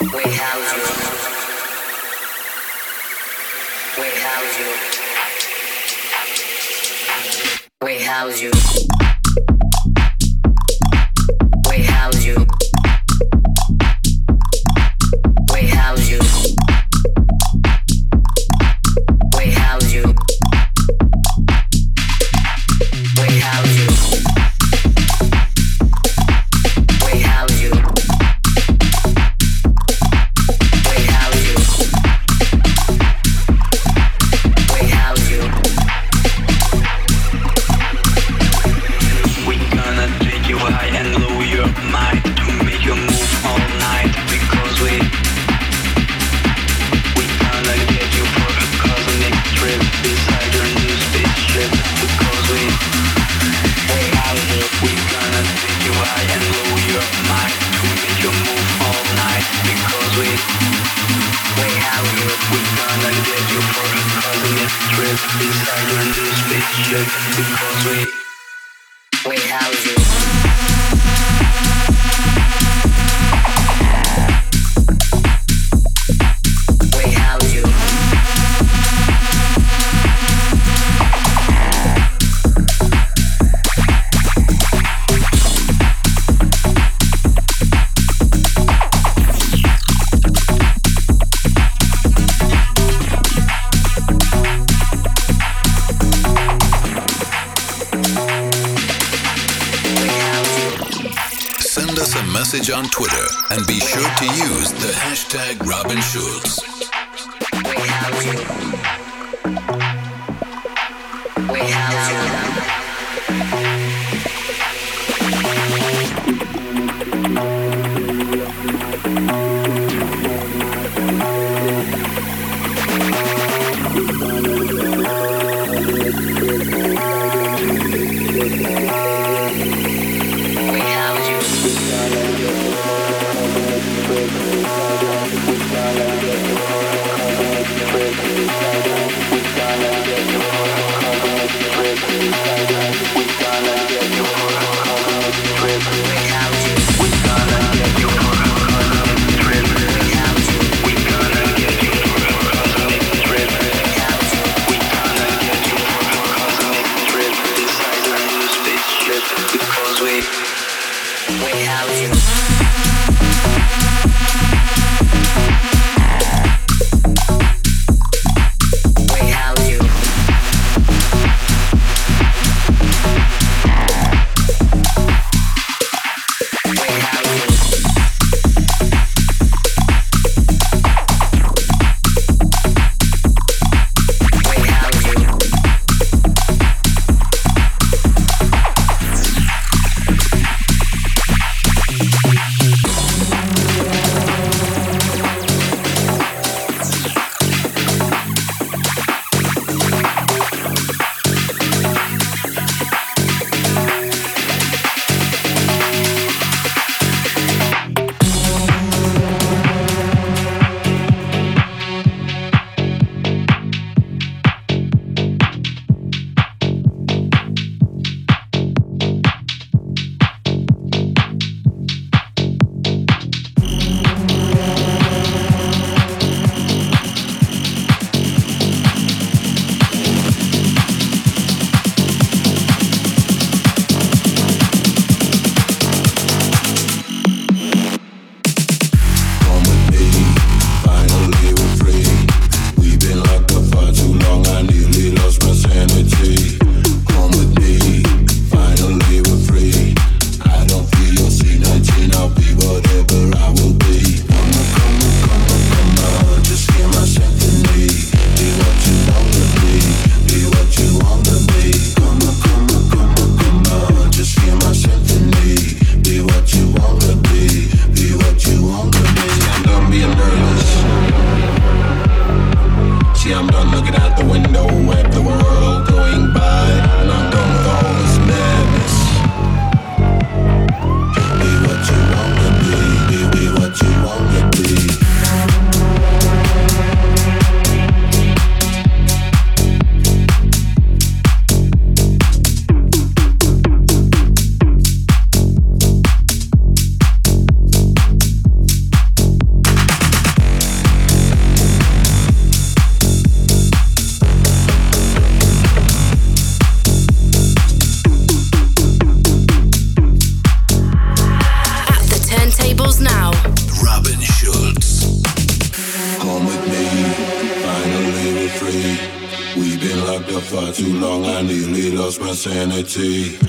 We house you. We house you. down. see.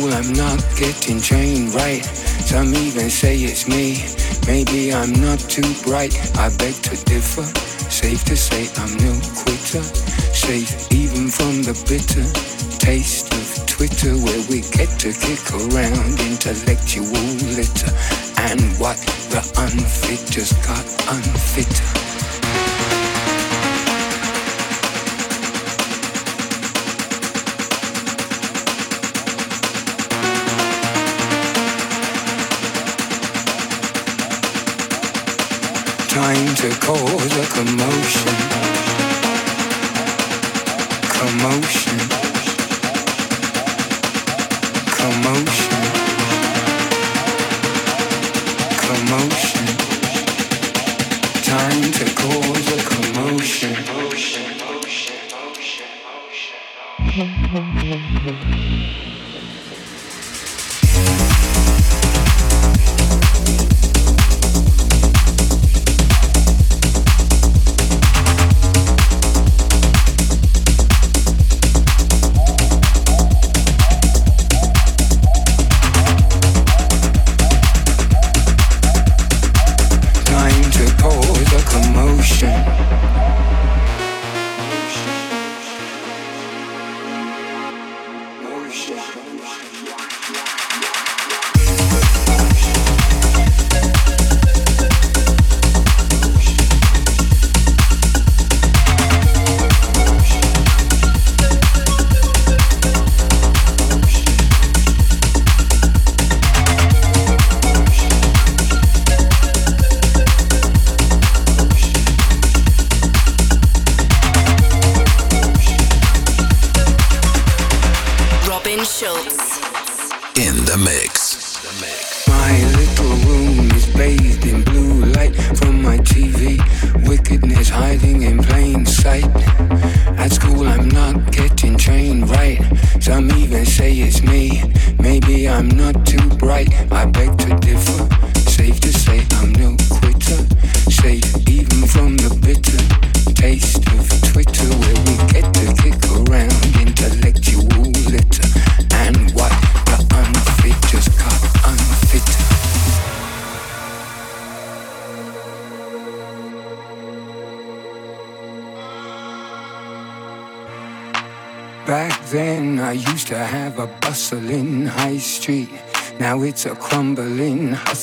School I'm not getting trained right. Some even say it's me. Maybe I'm not too bright. I beg to differ. Safe to say I'm no quitter. Safe even from the bitter taste of Twitter where we get to kick around intellectual litter. And what the unfit just got unfitter. Cause a commotion. Commotion. Commotion. Commotion. Time to cause a commotion.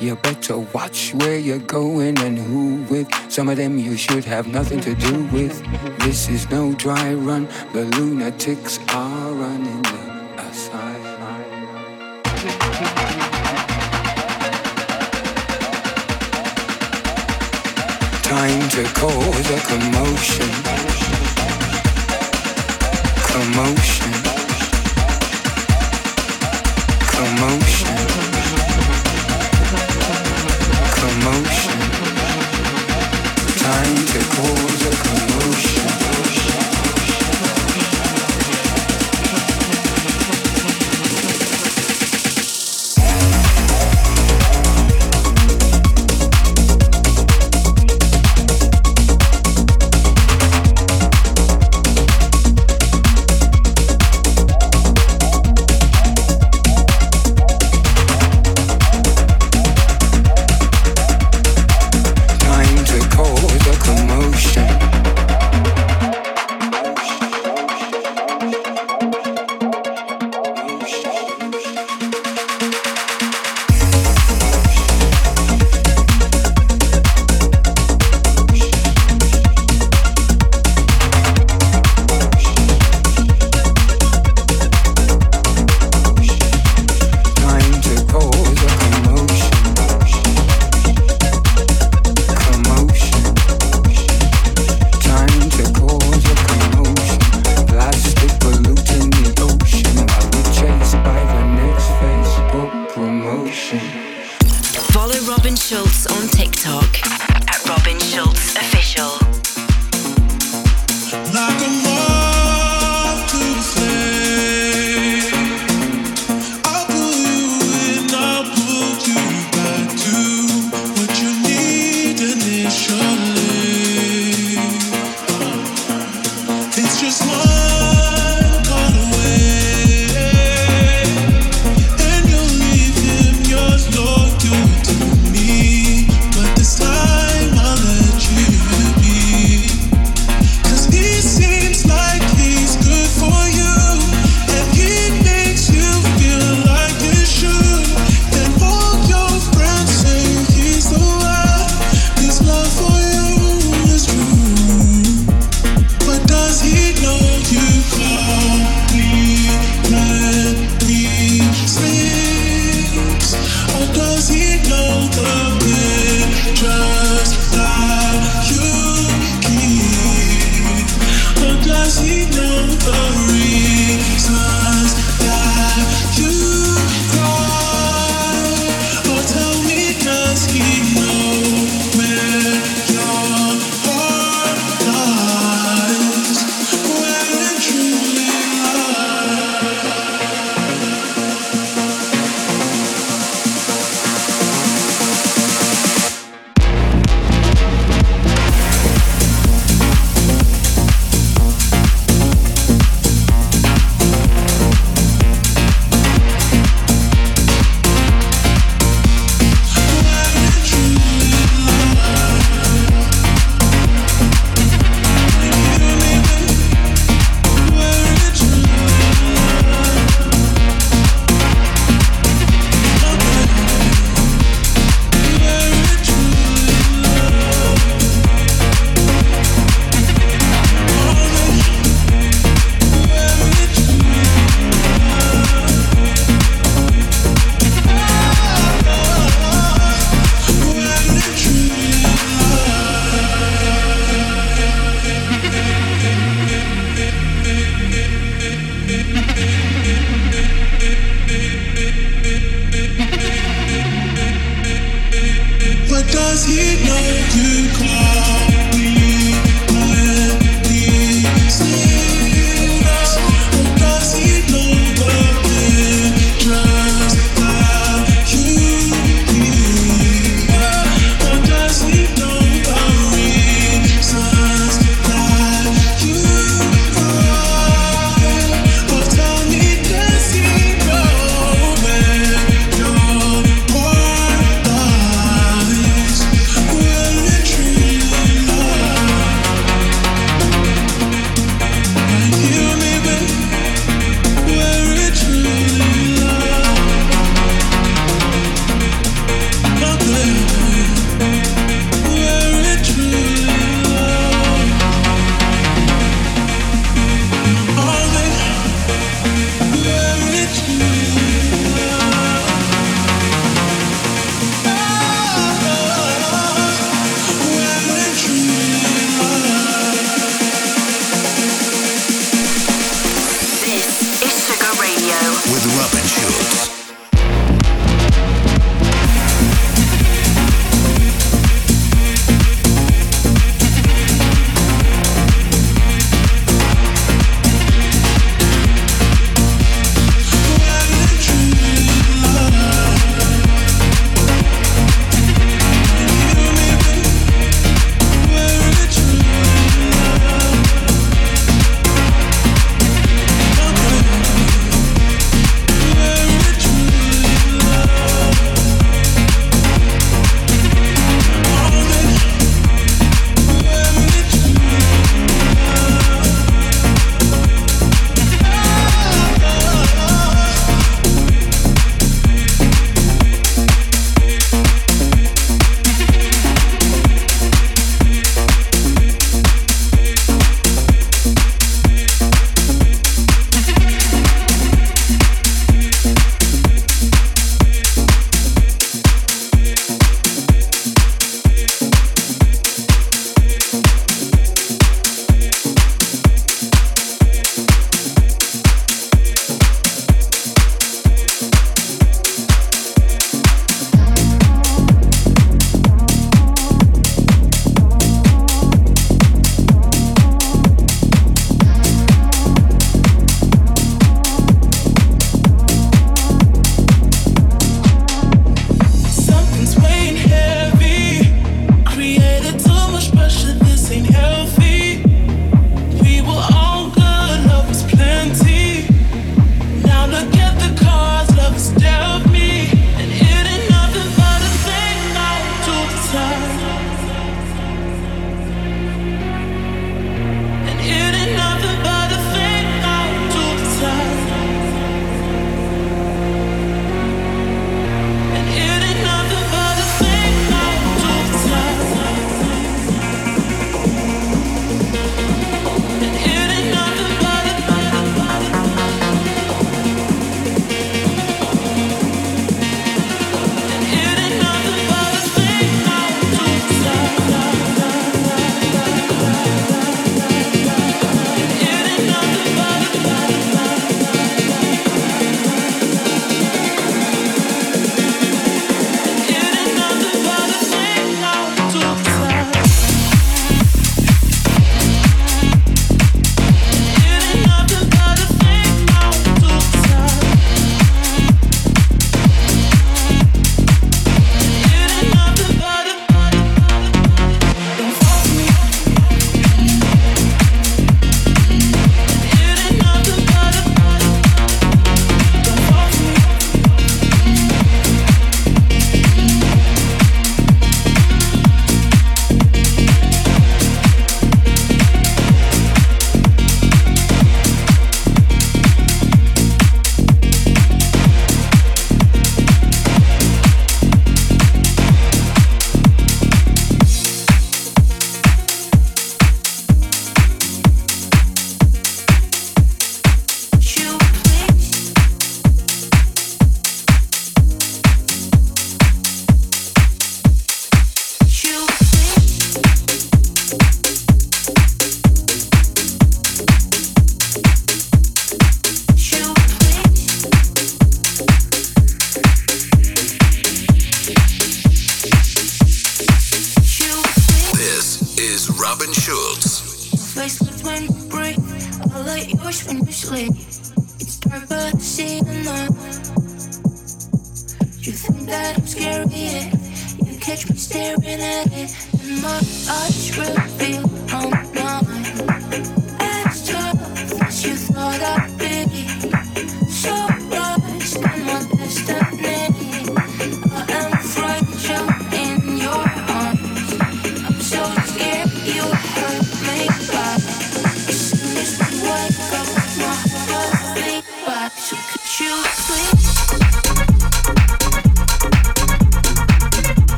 You better watch where you're going and who with. Some of them you should have nothing to do with. This is no dry run. The lunatics are running the asylum. Time to cause a commotion. Commotion. Commotion. Commotion.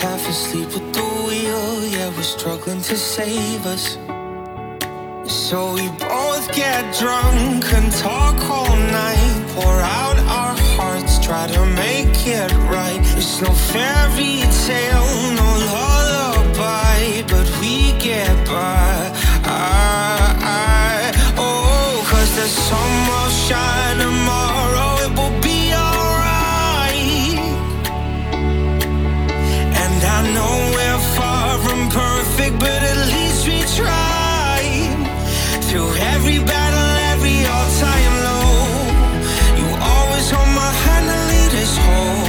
Half asleep with the wheel, yeah, we're struggling to save us. So we both get drunk and talk all night, pour out our hearts, try to make it right. It's no fairy tale, no lullaby, but we get by. I, I, oh, cause the sun will shine tomorrow, far from perfect, but at least we try. Through every battle, every all-time low, you always hold my hand and lead us home.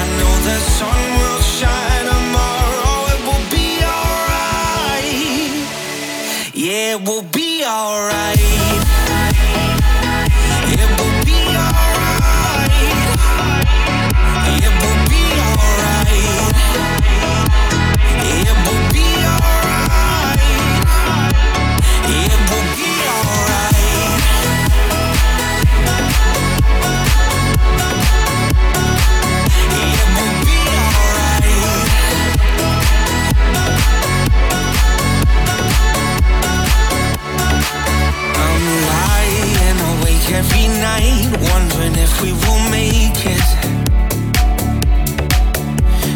I know the sun will shine tomorrow, it will be alright. Yeah, it will be alright. Every night, wondering if we will make it.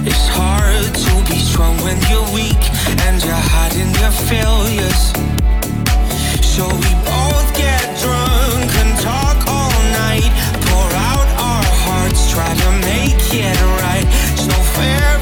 It's hard to be strong when you're weak and you're hiding your failures. So we both get drunk and talk all night, pour out our hearts, try to make it right. It's no fairy